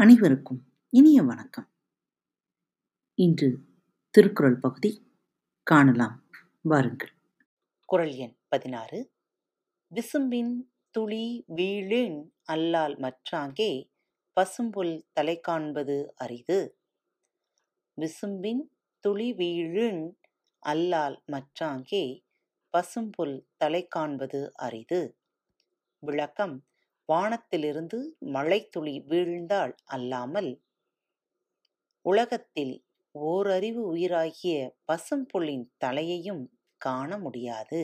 அனைவருக்கும் இனிய வணக்கம். இன்று திருக்குறள் பகுதி காணலாம். வாருங்கள். குறள் எண் பதினாறு. விசும்பின் துளி வீழின் அல்லால் மற்றாங்கே பசும்புல் தலை காண்பது அரிது. விசும்பின் துளி வீழின் அல்லால் மற்றாங்கே பசும்புல் தலை காண்பது அரிது. விளக்கம் வானத்திலிருந்து மழைத்துளி வீழ்ந்தால் அல்லாமல் உலகத்தில் ஓரறிவு உயிராகிய பசும்புள்ளின் தலையையும் காண முடியாது.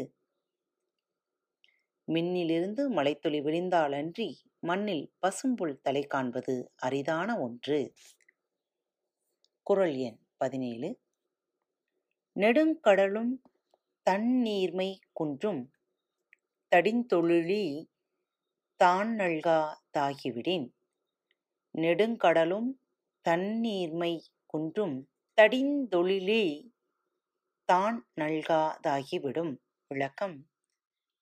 மின்னிலிருந்து மழைத்துளி விழுந்தாலன்றி மண்ணில் பசும்புல் தலை காண்பது அரிதான ஒன்று. குறள் எண் பதினேழு. நெடுங்கடலும் தண்ணீர்மை குன்றும் தடிந்தொழிலி தான் நல்கா தாகிவிடேன் நெடுங்கடலும் தன்னீர்மை குன்றும் தடிந்தொழிலே தான் நல்காதாகிவிடும் விளக்கம்.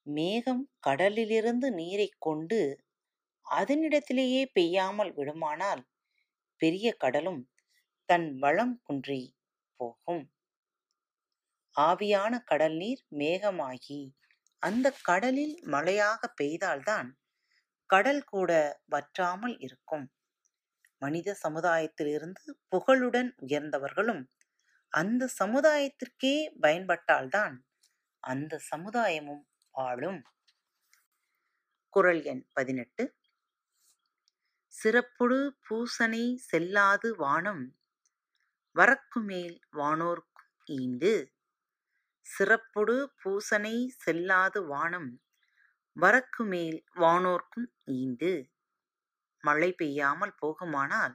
மேகம் கடலிலிருந்து நீரைக் கொண்டு அதனிடத்திலேயே பெய்யாமல் விடுமானால் பெரிய கடலும் தன் வளம் குன்றி போகும். ஆவியான கடல் நீர் மேகமாகி அந்த கடலில் மழையாக பெய்தால்தான் கடல் கூட வற்றாமல் இருக்கும். மனித சமுதாயத்திலிருந்து புகழுடன் உயர்ந்தவர்களும் அந்த சமுதாயத்திற்கே பயன்பட்டால்தான் அந்த சமுதாயமும் வாழும். குரல் எண் பதினெட்டு. சிறப்புடு பூசனை செல்லாது வானம் வரக்குமேல் வானோர்க்கும் ஈண்டு சிறப்புடு பூசனை செல்லாது வானம் வரக்கு மேல் வானோர்க்கும் ஈண்டு மழை பெய்யாமல் போகுமானால்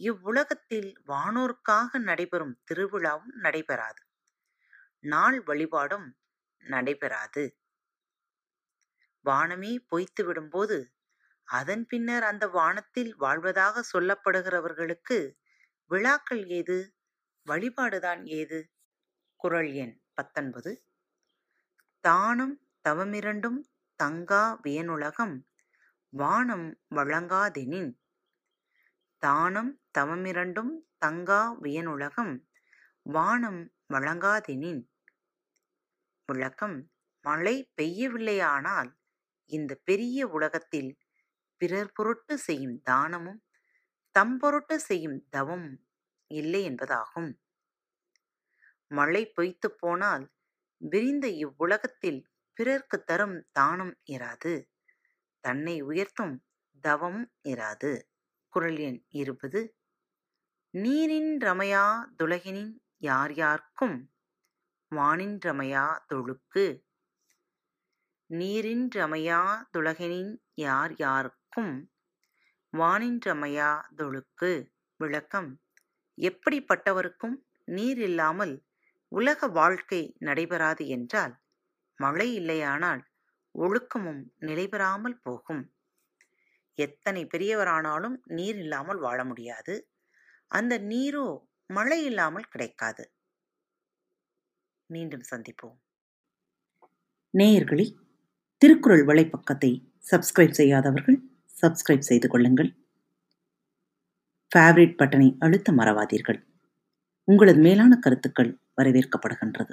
இவ்வுலகத்தில் வானோர்க்காக நடைபெறும் திருவிழாவும் நடைபெறாது. நாள் வழிபாடும் நடைபெறாது. வானமே பொய்த்து விடும்போது அதன் பின்னர் அந்த வானத்தில் வாழ்வதாக சொல்லப்படுகிறவர்களுக்கு விழாக்கள் ஏது? வழிபாடுதான் ஏது? குறள் எண் பத்தொன்பது. தானம் தவமிரண்டும் தங்கா வியனுலகம் வானம் வழங்காதெனின். தானம் தவமிரண்டும் தங்கா வியனுலகம் வானம் வழங்காதெனின். விளக்கம் மழை பெய்யவில்லையானால் இந்த பெரிய உலகத்தில் பிறர் பொருட்டு செய்யும் தானமும் தம் பொருட்டு செய்யும் தவமும் இல்லை என்பதாகும். மழை பொய்த்து போனால் விரிந்த இவ்வுலகத்தில் பிறர்க்கு தரும் தானம் இராது. தன்னை உயர்த்தும் தவம் இராது. குரல் எண் இருபது. நீரின் ரமையா துலகினின் யார் யார்க்கும்? வானின் ரமையா தொழுக்கு. நீரின் ரமையா துலகினின் யார் யாருக்கும்? வானின் ரமையா தொழுக்கு. விளக்கம். எப்படிப்பட்டவருக்கும் நீர் இல்லாமல் உலக வாழ்க்கை நடைபெறாது என்றால் மழை இல்லையானால் ஒழுக்கமும் நிலைபெறாமல் போகும். எத்தனை பெரியவரானாலும் நீர் இல்லாமல் வாழ முடியாது. அந்த நீரோ மழை இல்லாமல் கிடைக்காது. மீண்டும் சந்திப்போம். நேயர்களே திருக்குறள் வலைப்பக்கத்தை சப்ஸ்கிரைப் செய்யாதவர்கள் சப்ஸ்கிரைப் செய்து கொள்ளுங்கள். ஃபேவரட் பட்டனை அழுத்த மறவாதீர்கள். உங்களது மேலான கருத்துக்கள் வரவேற்கப்படுகின்றது.